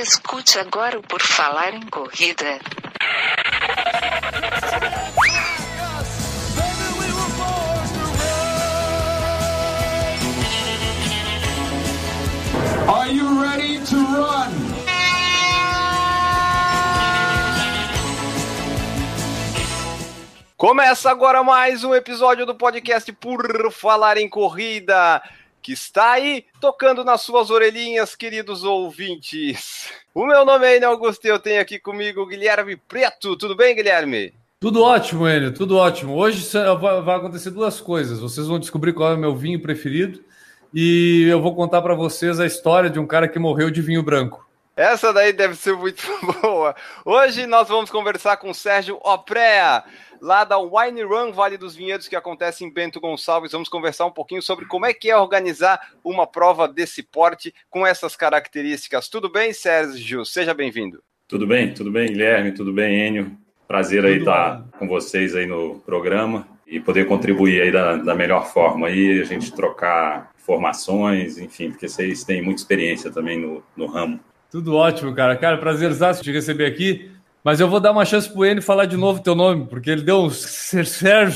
Escute agora o Por Falar em Corrida. Are you ready to run? Começa agora mais um episódio do podcast Por Falar em Corrida, que está aí tocando nas suas orelhinhas, queridos ouvintes. O meu nome é Enio Augusto e eu tenho aqui comigo o Guilherme Preto. Tudo bem, Guilherme? Tudo ótimo, Enio, tudo ótimo. Hoje vai acontecer duas coisas. Vocês vão descobrir qual é o meu vinho preferido e eu vou contar para vocês a história de um cara que morreu de vinho branco. Essa daí deve ser muito boa. Hoje nós vamos conversar com o Sérgio Oprea, lá da Wine Run Vale dos Vinhedos, que acontece em Bento Gonçalves. Vamos conversar um pouquinho sobre como é que é organizar uma prova desse porte com essas características. Tudo bem, Sérgio? Seja bem-vindo. Tudo bem, tudo bem, Guilherme, tudo bem, Enio. Prazer aí estar com vocês aí no programa e poder contribuir aí da, da melhor forma aí, a gente trocar informações, enfim, porque vocês têm muita experiência também no, no ramo. Tudo ótimo, cara. Cara, prazerzaço te receber aqui. Mas eu vou dar uma chance pro Enio falar de novo teu nome, porque ele deu um Sérgio.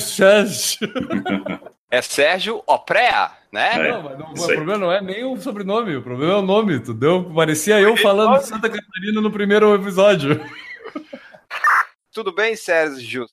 É Sérgio Oprea, né? É, não, mas não, o problema não é nem o sobrenome, o problema é o nome, tu deu? Parecia eu falando de Santa Catarina no primeiro episódio. Tudo bem, Sérgio?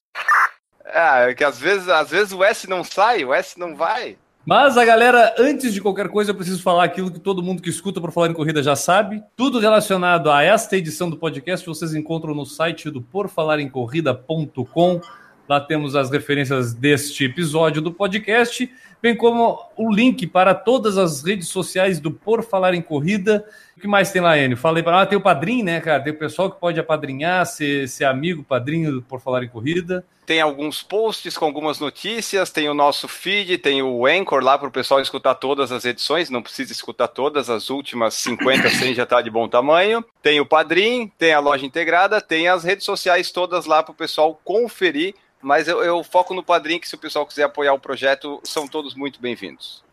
Ah, é que às vezes, às vezes o S não sai, o S não vai. Mas a galera, antes de qualquer coisa, eu preciso falar aquilo que todo mundo que escuta por falar em corrida já sabe. Tudo relacionado a esta edição do podcast vocês encontram no site do porfalarencorrida.com. Lá temos as referências deste episódio do podcast, bem como o link para todas as redes sociais do Por Falar em Corrida. O que mais tem lá, Enio? Falei para ah, tem o padrinho, né, cara? Tem o pessoal que pode apadrinhar, ser, ser amigo, padrinho do Por Falar em Corrida tem alguns posts com algumas notícias, tem o nosso feed, tem o Anchor lá para o pessoal escutar todas as edições, não precisa escutar todas, as últimas 50, 100 já está de bom tamanho. Tem o Padrim, tem a loja integrada, tem as redes sociais todas lá para o pessoal conferir, mas eu, eu foco no Padrim, que se o pessoal quiser apoiar o projeto, são todos muito bem-vindos.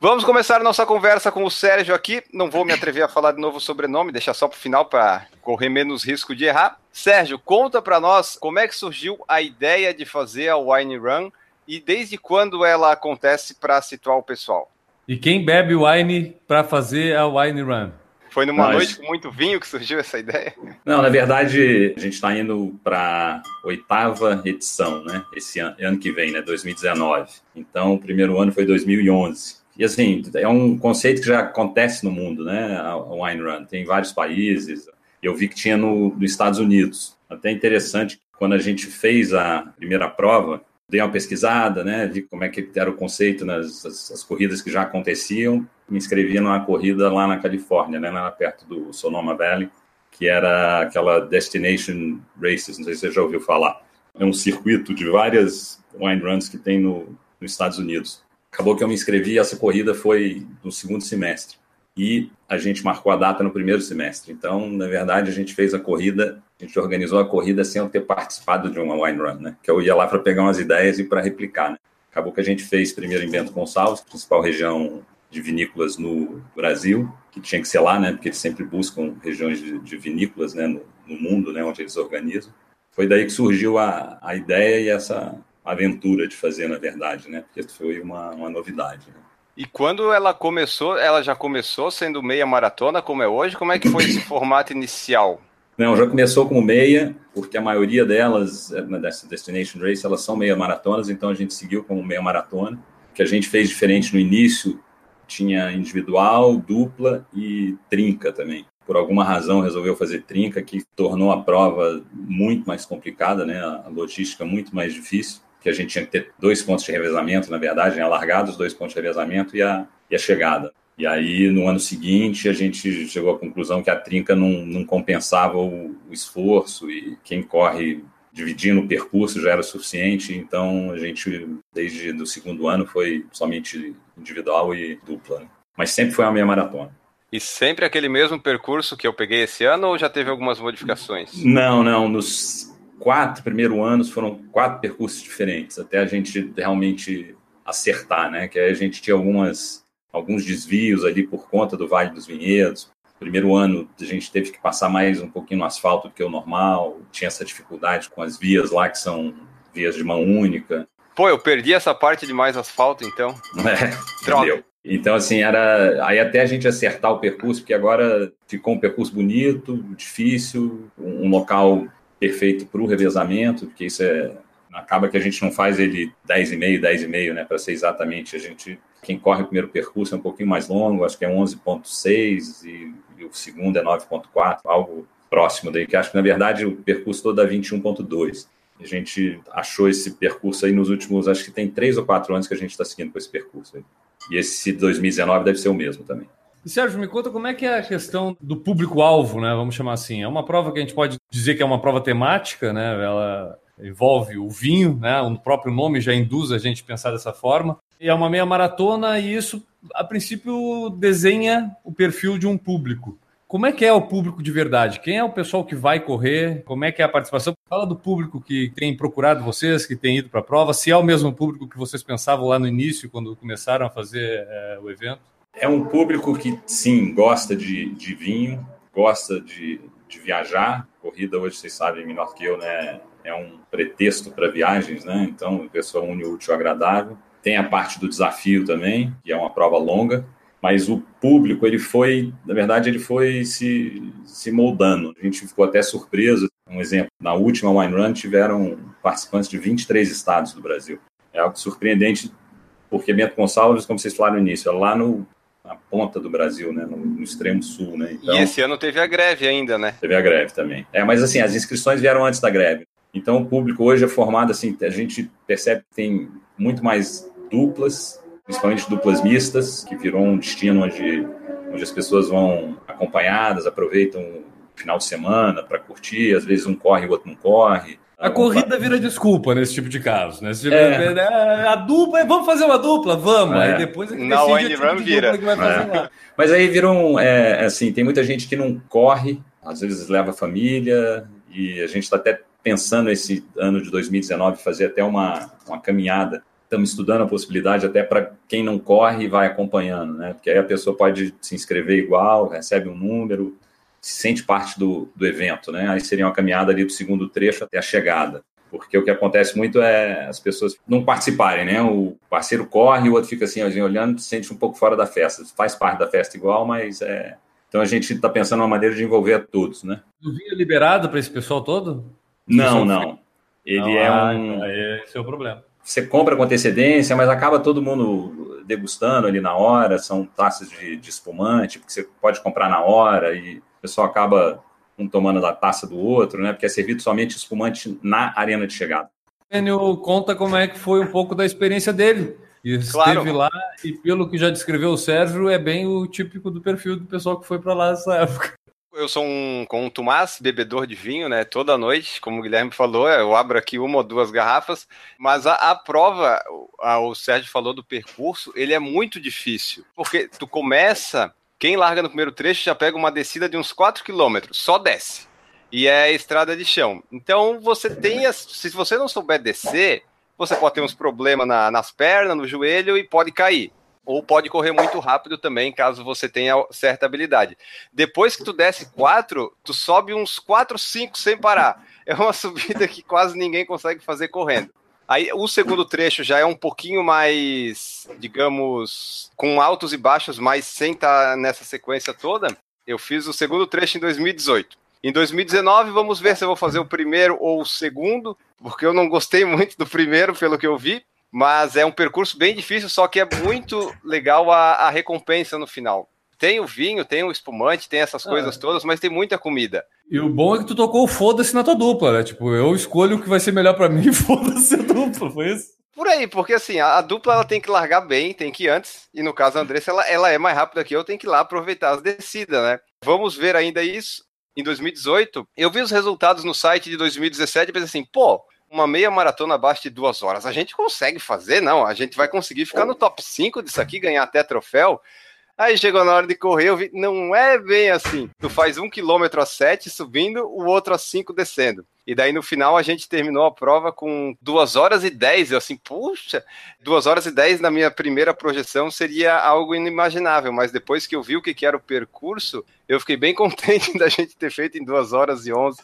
Vamos começar nossa conversa com o Sérgio aqui. Não vou me atrever a falar de novo o sobrenome, deixar só para o final para correr menos risco de errar. Sérgio, conta para nós como é que surgiu a ideia de fazer a Wine Run e desde quando ela acontece para situar o pessoal. E quem bebe wine para fazer a Wine Run? Foi numa noite com muito vinho que surgiu essa ideia? Não, na verdade, a gente está indo para oitava edição, né? Esse ano, ano que vem, né? 2019. Então, o primeiro ano foi 2011. E assim, é um conceito que já acontece no mundo, né? A wine run. Tem vários países. Eu vi que tinha no, nos Estados Unidos. Até interessante, quando a gente fez a primeira prova, dei uma pesquisada, né? Vi como é que era o conceito nas as, as corridas que já aconteciam. Me inscrevi numa corrida lá na Califórnia, né? Lá perto do Sonoma Valley, que era aquela Destination Races. Não sei se você já ouviu falar. É um circuito de várias wine runs que tem no, nos Estados Unidos acabou que eu me inscrevi essa corrida foi no segundo semestre. E a gente marcou a data no primeiro semestre. Então, na verdade, a gente fez a corrida, a gente organizou a corrida sem eu ter participado de uma wine run, né? Que eu ia lá para pegar umas ideias e para replicar, né? Acabou que a gente fez primeiro em Bento Gonçalves, principal região de vinícolas no Brasil, que tinha que ser lá, né? Porque eles sempre buscam regiões de, de vinícolas, né? No, no, mundo, né? Onde eles organizam. Foi daí que surgiu a, a ideia e essa, aventura de fazer, na verdade, né? Porque foi uma, uma novidade. Né? E quando ela começou, ela já começou sendo meia maratona, como é hoje? Como é que foi esse formato inicial? Não, já começou como meia, porque a maioria delas, eh, na Destination Race, elas são meia maratonas, então a gente seguiu como meia maratona. O que a gente fez diferente no início, tinha individual, dupla e trinca também. Por alguma razão resolveu fazer trinca, que tornou a prova muito mais complicada, né? a logística muito mais difícil que a gente tinha que ter dois pontos de revezamento, na verdade, né, largados, dois pontos de revezamento e a, e a chegada. E aí, no ano seguinte, a gente chegou à conclusão que a trinca não, não compensava o, o esforço e quem corre dividindo o percurso já era suficiente, então a gente, desde o segundo ano, foi somente individual e dupla. Né? Mas sempre foi a meia maratona. E sempre aquele mesmo percurso que eu peguei esse ano ou já teve algumas modificações? Não, não. Nos quatro primeiros anos foram quatro percursos diferentes, até a gente realmente acertar, né? Que aí a gente tinha algumas, alguns desvios ali por conta do Vale dos Vinhedos, Primeiro ano a gente teve que passar mais um pouquinho no asfalto do que o normal, tinha essa dificuldade com as vias lá que são vias de mão única. Pô, eu perdi essa parte de mais asfalto, então. É, Droga. Então, assim, era. Aí até a gente acertar o percurso, porque agora ficou um percurso bonito, difícil, um local perfeito para o revezamento, porque isso é. Acaba que a gente não faz ele 10,5, 10,5, né? Para ser exatamente. A gente. Quem corre o primeiro percurso é um pouquinho mais longo, acho que é 11,6 e, e o segundo é 9,4, algo próximo daí, que acho que na verdade o percurso todo é 21,2. A gente achou esse percurso aí nos últimos, acho que tem três ou quatro anos que a gente está seguindo com esse percurso aí. E esse 2019 deve ser o mesmo também. E Sérgio, me conta como é que é a questão do público-alvo, né? Vamos chamar assim. É uma prova que a gente pode dizer que é uma prova temática, né? Ela envolve o vinho, né? O próprio nome já induz a gente a pensar dessa forma. E é uma meia maratona e isso, a princípio, desenha o perfil de um público. Como é que é o público de verdade? Quem é o pessoal que vai correr? Como é que é a participação? Fala do público que tem procurado vocês, que tem ido para a prova, se é o mesmo público que vocês pensavam lá no início, quando começaram a fazer é, o evento. É um público que, sim, gosta de, de vinho, gosta de, de viajar. Corrida, hoje, vocês sabem melhor que eu, né? É um pretexto para viagens, né? Então, a pessoa une o útil ao agradável. Tem a parte do desafio também, que é uma prova longa mas o público ele foi, na verdade, ele foi se, se moldando. A gente ficou até surpreso. Um exemplo, na última Wine Run tiveram participantes de 23 estados do Brasil. É algo surpreendente, porque Bento Gonçalves, como vocês falaram no início, é lá no, na ponta do Brasil, né, no, no extremo sul. Né? Então, e esse ano teve a greve ainda, né? Teve a greve também. É, mas assim, as inscrições vieram antes da greve. Então o público hoje é formado assim, a gente percebe que tem muito mais duplas principalmente duplas mistas, que virou um destino onde, onde as pessoas vão acompanhadas, aproveitam o final de semana para curtir, às vezes um corre e o outro não corre. A corrida vira desculpa nesse tipo de caso, né? É. Né, a dupla, vamos fazer uma dupla, vamos. É. Aí depois é que não, decide tipo de vira. que vai fazer é. lá. Mas aí vira um, é, assim, tem muita gente que não corre, às vezes leva a família, e a gente está até pensando esse ano de 2019 fazer até uma, uma caminhada estamos estudando a possibilidade até para quem não corre e vai acompanhando, né? Porque aí a pessoa pode se inscrever igual, recebe um número, se sente parte do, do evento, né? Aí seria uma caminhada ali do segundo trecho até a chegada. Porque o que acontece muito é as pessoas não participarem, né? O parceiro corre o outro fica assim, assim olhando, se sente um pouco fora da festa. Faz parte da festa igual, mas é. Então a gente está pensando uma maneira de envolver a todos, né? O vinho é liberado para esse pessoal todo? Não, não. Ele não, é ah, um. Esse é o problema você compra com antecedência, mas acaba todo mundo degustando ali na hora, são taças de, de espumante, porque você pode comprar na hora e o pessoal acaba um tomando da taça do outro, né? Porque é servido somente espumante na arena de chegada. Enio conta como é que foi um pouco da experiência dele. E claro. esteve lá e pelo que já descreveu o Sérgio, é bem o típico do perfil do pessoal que foi para lá nessa época. Eu sou um contumaz bebedor de vinho, né? Toda noite, como o Guilherme falou, eu abro aqui uma ou duas garrafas, mas a, a prova, a, o Sérgio falou do percurso, ele é muito difícil, porque tu começa, quem larga no primeiro trecho já pega uma descida de uns 4 quilômetros, só desce. E é estrada de chão. Então você tem, as, se você não souber descer, você pode ter uns problemas na, nas pernas, no joelho e pode cair ou pode correr muito rápido também, caso você tenha certa habilidade. Depois que tu desce 4, tu sobe uns 4, 5 sem parar. É uma subida que quase ninguém consegue fazer correndo. Aí o segundo trecho já é um pouquinho mais, digamos, com altos e baixos, mas sem estar tá nessa sequência toda. Eu fiz o segundo trecho em 2018. Em 2019, vamos ver se eu vou fazer o primeiro ou o segundo, porque eu não gostei muito do primeiro, pelo que eu vi mas é um percurso bem difícil, só que é muito legal a, a recompensa no final. Tem o vinho, tem o espumante, tem essas ah, coisas todas, mas tem muita comida. E o bom é que tu tocou o foda-se na tua dupla, né? Tipo, eu escolho o que vai ser melhor para mim e foda-se a dupla, foi isso? Por aí, porque assim, a, a, dupla ela tem que largar bem, tem que ir antes, e no caso a Andressa, ela, ela é mais rápida que eu, tem que ir lá aproveitar as descidas, né? Vamos ver ainda isso. Em 2018, eu vi os resultados no site de 2017 e pensei assim, pô, uma meia maratona abaixo de duas horas. A gente consegue fazer, não? A gente vai conseguir ficar no top 5 disso aqui, ganhar até troféu. Aí chegou na hora de correr, eu vi, não é bem assim. Tu faz um quilômetro a sete subindo, o outro a cinco descendo. E daí no final a gente terminou a prova com 2 horas e 10. Eu assim, puxa, 2 horas e 10 na minha primeira projeção seria algo inimaginável, mas depois que eu vi o que era o percurso, eu fiquei bem contente da gente ter feito em 2 horas e 11.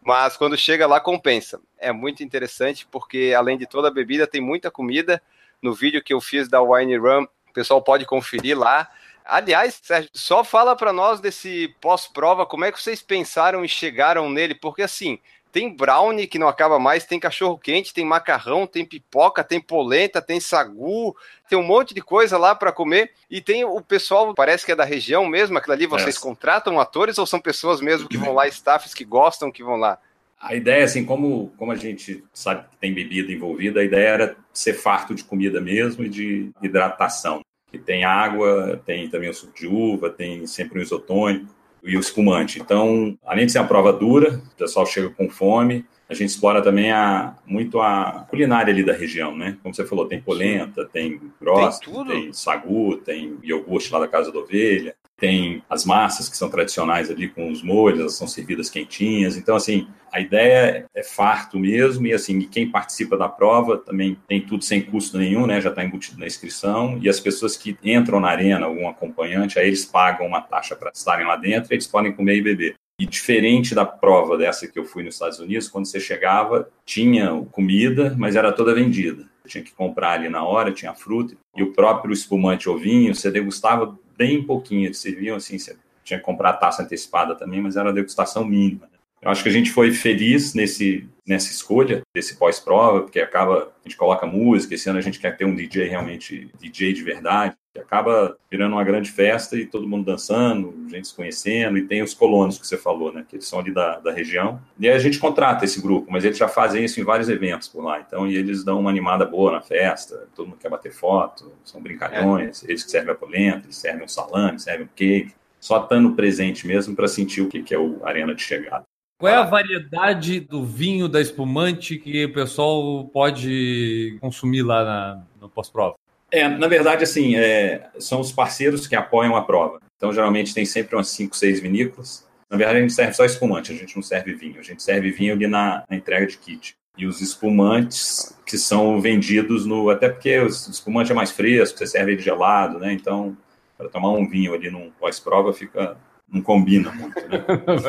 Mas quando chega lá, compensa. É muito interessante porque, além de toda a bebida, tem muita comida. No vídeo que eu fiz da Wine Run, o pessoal pode conferir lá. Aliás, Sérgio, só fala para nós desse pós-prova, como é que vocês pensaram e chegaram nele? Porque assim, tem brownie que não acaba mais, tem cachorro quente, tem macarrão, tem pipoca, tem polenta, tem sagu, tem um monte de coisa lá para comer. E tem o pessoal, parece que é da região mesmo, aquilo ali vocês contratam atores ou são pessoas mesmo que vão lá, staffs que gostam que vão lá? A ideia, assim, como, como a gente sabe que tem bebida envolvida, a ideia era ser farto de comida mesmo e de hidratação que tem água, tem também o suco de uva, tem sempre um isotônico e o espumante. Então, além de ser uma prova dura, o pessoal chega com fome, a gente explora também a, muito a culinária ali da região, né? Como você falou, tem polenta, tem grossa, tem, tem, sagu, tem iogurte lá da Casa da Ovelha, tem as massas que são tradicionais ali com os molhos, elas são servidas quentinhas. Então, assim, a ideia é farto mesmo e, assim, quem participa da prova também tem tudo sem custo nenhum, né? Já está embutido na inscrição e as pessoas que entram na arena, algum acompanhante, aí eles pagam uma taxa para estarem lá dentro e eles podem comer e beber. E diferente da prova dessa que eu fui nos Estados Unidos, quando você chegava, tinha comida, mas era toda vendida. Tinha que comprar ali na hora, tinha fruta. E o próprio espumante ou vinho, você degustava bem pouquinho. Eles serviam assim, você tinha que comprar taça antecipada também, mas era degustação mínima. Né? Eu acho que a gente foi feliz nesse, nessa escolha desse pós-prova, porque acaba, a gente coloca música, esse ano a gente quer ter um DJ realmente, DJ de verdade, que acaba virando uma grande festa e todo mundo dançando, gente se conhecendo, e tem os colonos que você falou, né, que eles são ali da, da região, e aí a gente contrata esse grupo, mas eles já fazem isso em vários eventos por lá, então, e eles dão uma animada boa na festa, todo mundo quer bater foto, são brincalhões, é. eles que servem a polenta, eles servem um salame, servem um cake, só estando presente mesmo para sentir o que, que é o arena de chegada. Qual é a variedade do vinho da espumante que o pessoal pode consumir lá na, no pós-prova? É, na verdade, assim, é, são os parceiros que apoiam a prova. Então, geralmente, tem sempre umas 5, 6 vinícolas. Na verdade, a gente serve só espumante, a gente não serve vinho. A gente serve vinho ali na, na entrega de kit. E os espumantes que são vendidos no. Até porque o espumante é mais fresco, você serve ele gelado, né? Então, para tomar um vinho ali num pós-prova, fica. não combina muito, né?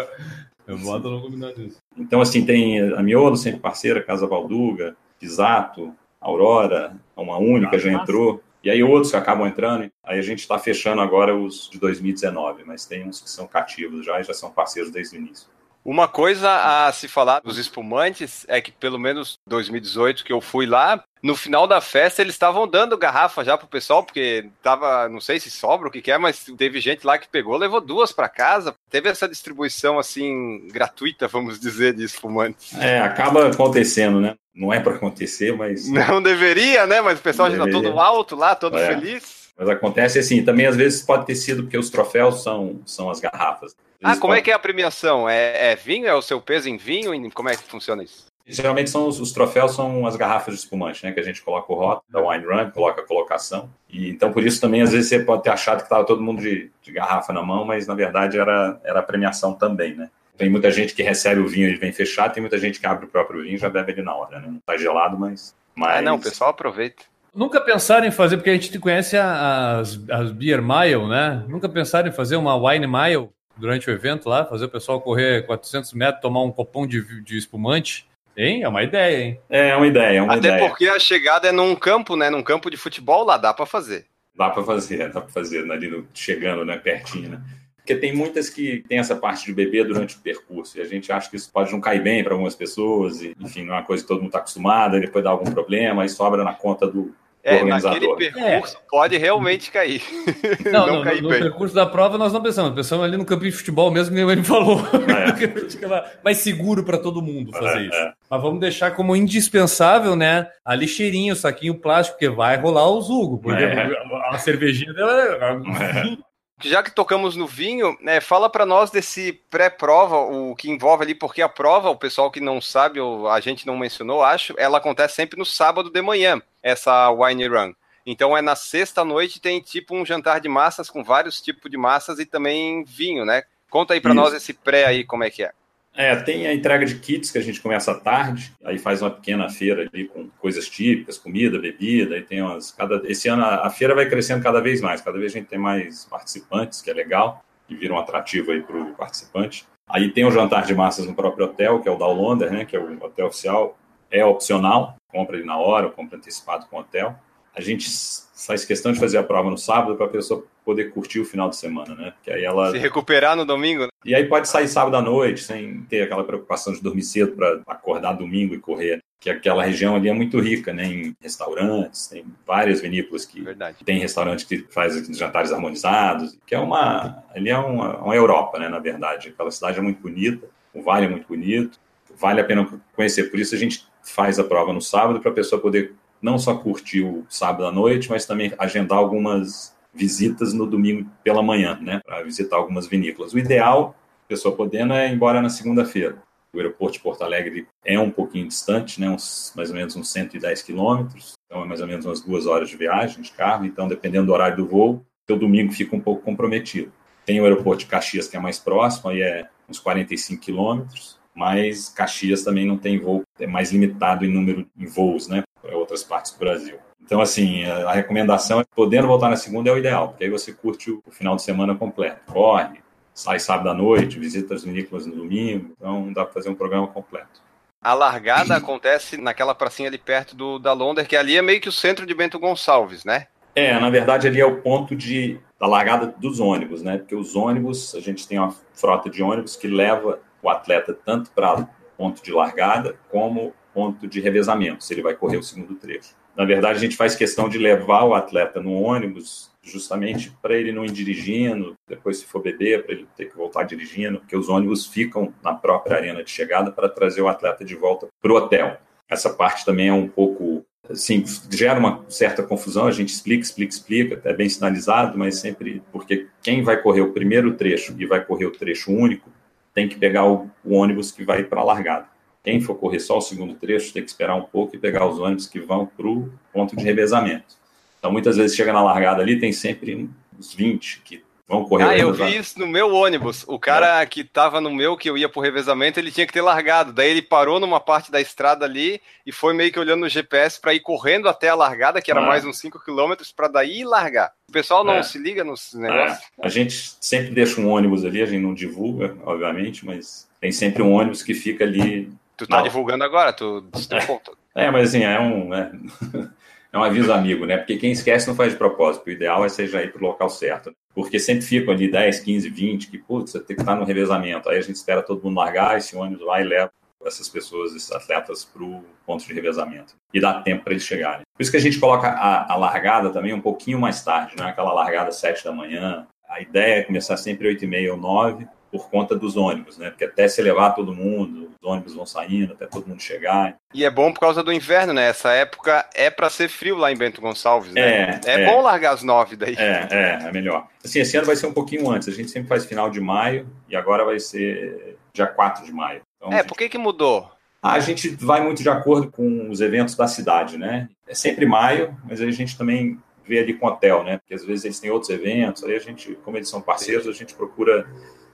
Eu não combinar disso. Então, assim, tem a Miolo, sempre parceira, Casa Valduga, Pisato, Aurora, uma única ah, já entrou. E aí outros que acabam entrando. Aí a gente está fechando agora os de 2019, mas tem uns que são cativos já e já são parceiros desde o início. Uma coisa a se falar dos espumantes é que pelo menos 2018 que eu fui lá, no final da festa eles estavam dando garrafa já pro pessoal, porque tava, não sei se sobra o que, que é, mas teve gente lá que pegou, levou duas para casa. Teve essa distribuição assim gratuita, vamos dizer, de espumantes. É, acaba acontecendo, né? Não é para acontecer, mas não deveria, né? Mas o pessoal já tá todo alto lá, todo é. feliz. Mas acontece assim, também às vezes pode ter sido porque os troféus são, são as garrafas. Eles ah, como é podem... é que é a premiação? É, é, vinho? É o seu peso em vinho? Como é que funciona isso? Geralmente são os, os, troféus são as garrafas de espumante, né? Que a gente coloca o rótulo da Wine Run, coloca a colocação. E então por isso também às vezes você pode ter achado que estava todo mundo de, de, garrafa na mão, mas na verdade era, era a premiação também, né? Tem muita gente que recebe o vinho e vem fechado, tem muita gente que abre o próprio vinho e já bebe ele na hora, né? Não tá gelado, mas. mas... Ah, não, o pessoal aproveita. Nunca pensaram em fazer, porque a gente conhece as, as Beer Mile, né? Nunca pensaram em fazer uma Wine Mile durante o evento lá, fazer o pessoal correr 400 metros, tomar um copão de, de espumante. Hein? É uma ideia, hein? É, é uma ideia, é uma Até ideia. porque a chegada é num campo, né? Num campo de futebol, lá dá para fazer. Dá para fazer, dá para fazer ali no, chegando, né? Pertinho, né? Porque tem muitas que tem essa parte de beber durante o percurso e a gente acha que isso pode não cair bem para algumas pessoas, e, enfim, não é uma coisa que todo mundo está acostumado, e depois dá algum problema e sobra na conta do, é, naquele percurso é. pode realmente cair. Não, não, não no, no percurso da prova nós não pensamos, pensamos ali no campinho de futebol mesmo, que ele falou. É. mais seguro para todo mundo fazer é, isso. É. Mas vamos deixar como indispensável, né? A lixeirinha, o saquinho plástico, porque vai rolar o zugo, porque é. a cervejinha dela é já que tocamos no vinho, né, fala para nós desse pré-prova, o que envolve ali, porque a prova, o pessoal que não sabe, ou a gente não mencionou, acho, ela acontece sempre no sábado de manhã, essa wine run. Então é na sexta noite tem tipo um jantar de massas com vários tipos de massas e também vinho, né? Conta aí para nós esse pré aí como é que é. É, tem a entrega de kits que a gente começa à tarde, aí faz uma pequena feira ali com coisas típicas, comida, bebida, aí tem umas. Cada, esse ano a, feira vai crescendo cada vez mais, cada vez a gente tem mais participantes, que é legal, e vira um atrativo aí para o participante. Aí tem o jantar de massas no próprio hotel, que é o Downlander, né, que é o hotel oficial, é opcional, compra ali na hora, compra antecipado com o hotel. A gente faz questão de fazer a prova no sábado para a pessoa poder curtir o final de semana, né? Que aí ela se recuperar no domingo. Né? E aí pode sair sábado à noite sem ter aquela preocupação de dormir cedo para acordar domingo e correr. Que aquela região ali é muito rica, né? Em restaurantes, tem várias vinícolas que Verdade. tem restaurante que faz jantares harmonizados, que é uma ali é uma, uma Europa, né? Na verdade, aquela cidade é muito bonita, o vale é muito bonito, vale a pena conhecer. Por isso a gente faz a prova no sábado para a pessoa poder não só curtir o sábado à noite, mas também agendar algumas visitas no domingo pela manhã, né, para visitar algumas vinícolas. O ideal, pessoa podendo, é ir embora na segunda-feira. O aeroporto de Porto Alegre é um pouquinho distante, né, uns, mais ou menos uns 110 quilômetros, então é mais ou menos umas duas horas de viagem de carro, então dependendo do horário do voo, o domingo fica um pouco comprometido. Tem o aeroporto de Caxias, que é mais próximo, aí é uns 45 quilômetros, mas Caxias também não tem voo, é mais limitado em número de voos, né, outras partes do Brasil. Então, assim, a recomendação é podendo voltar na segunda é o ideal, porque aí você curte o final de semana completo. Corre, sai sábado à noite, visita as vinícolas no domingo, então dá para fazer um programa completo. A largada acontece naquela pracinha ali perto do da Londres, que ali é meio que o centro de Bento Gonçalves, né? É, na verdade ali é o ponto de, da largada dos ônibus, né? Porque os ônibus, a gente tem uma frota de ônibus que leva o atleta tanto para ponto de largada como ponto de revezamento, se ele vai correr o segundo trecho. Na verdade, a gente faz questão de levar o atleta no ônibus justamente para ele não ir dirigindo, depois se for beber, para ele ter que voltar dirigindo, porque os ônibus ficam na própria arena de chegada para trazer o atleta de volta para o hotel. Essa parte também é um pouco, assim, gera uma certa confusão, a gente explica, explica, explica, é bem sinalizado, mas sempre, porque quem vai correr o primeiro trecho e vai correr o trecho único, tem que pegar o, o ônibus que vai para a largada. Quem for correr só o segundo trecho tem que esperar um pouco e pegar os ônibus que vão para o ponto de revezamento. Então, muitas vezes chega na largada ali, tem sempre uns 20 que vão correr. Ah, eu vi isso no meu ônibus. O cara é. que estava no meu, que eu ia pro revezamento, ele tinha que ter largado. Daí ele parou numa parte da estrada ali e foi meio que olhando no GPS para ir correndo até a largada, que era ah. mais uns 5 quilômetros, para daí largar. O pessoal não é. se liga nos negócios. É. A gente sempre deixa um ônibus ali, a gente não divulga, obviamente, mas tem sempre um ônibus que fica ali Tu tá não. divulgando agora, tu, é. é, mas assim, é um, é, é, um aviso amigo, né? Porque quem esquece não faz de propósito. O ideal é seja ir para o local certo. Porque sempre ficam ali 10, 15, 20, que, putz, você tem que estar no revezamento. Aí a gente espera todo mundo largar, esse ônibus vai e leva essas pessoas, esses atletas, para o ponto de revezamento. E dá tempo para eles chegarem. Por isso que a gente coloca a, a largada também um pouquinho mais tarde, não é aquela largada às 7 da manhã. A ideia é começar sempre 8 e meia ou 9, por conta dos ônibus, né? Porque até se levar todo mundo, os ônibus vão saindo, até todo mundo chegar. E é bom por causa do inverno, né? Essa época é para ser frio lá em Bento Gonçalves, né? É, é, é bom largar as nove daí. É, é, é melhor. Assim, esse ano vai ser um pouquinho antes. A gente sempre faz final de maio e agora vai ser dia 4 de maio. Então, é, gente... por que que mudou? Ah, a gente vai muito de acordo com os eventos da cidade, né? É sempre maio, mas a gente também vê ali com hotel, né? Porque às vezes eles têm outros eventos, aí a gente, como eles são parceiros, a gente procura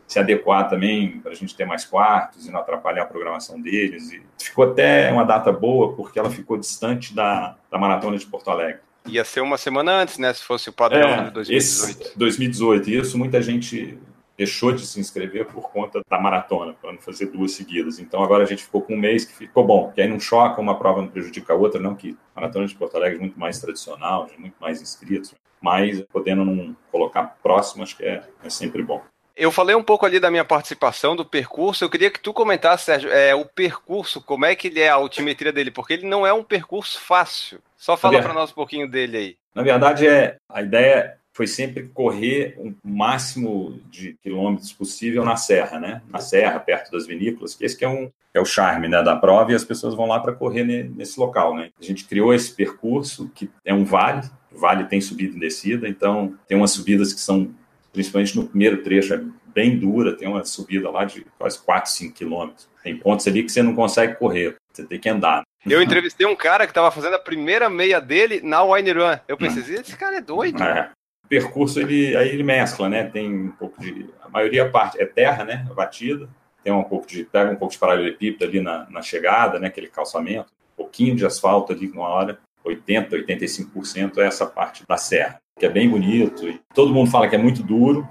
se adequar também para a gente ter mais quartos e não atrapalhar a programação deles. E ficou até uma data boa, porque ela ficou distante da, da Maratona de Porto Alegre. Ia ser uma semana antes, né? Se fosse o padrão é, de 2018. Esse 2018. E isso muita gente deixou de se inscrever por conta da maratona, para não fazer duas seguidas. Então agora a gente ficou com um mês que ficou bom, que aí não choca, uma prova não prejudica a outra, não que a maratona de Porto Alegre é muito mais tradicional, muito mais inscritos, mas podendo não colocar próximo, acho que é, é sempre bom. Eu falei um pouco ali da minha participação, do percurso. Eu queria que tu comentasse, Sérgio, é, o percurso, como é que ele é, a altimetria dele, porque ele não é um percurso fácil. Só fala para nós um pouquinho dele aí. Na verdade, é a ideia foi sempre correr o máximo de quilômetros possível na serra, né? Na serra, perto das vinícolas, que esse que é, um, é o charme né, da prova e as pessoas vão lá para correr nesse local, né? A gente criou esse percurso que é um vale, o vale tem subida e descida, então tem umas subidas que são principalmente no primeiro trecho, é bem dura, tem uma subida lá de quase 4, 5 quilômetros. Tem pontos ali que você não consegue correr, você tem que andar. Eu entrevistei um cara que estava fazendo a primeira meia dele na Wine Run. Eu pensei, esse cara é doido. É. O percurso, ele, aí ele mescla, né? Tem um pouco de... A maioria parte é terra, né? Batida. tem um pouco de pega um pouco de paralelepípedo ali na, na chegada, né, aquele calçamento, um pouquinho de asfalto ali uma hora, 80, 85% é essa parte da serra, que é bem bonito. E todo mundo fala que é muito duro,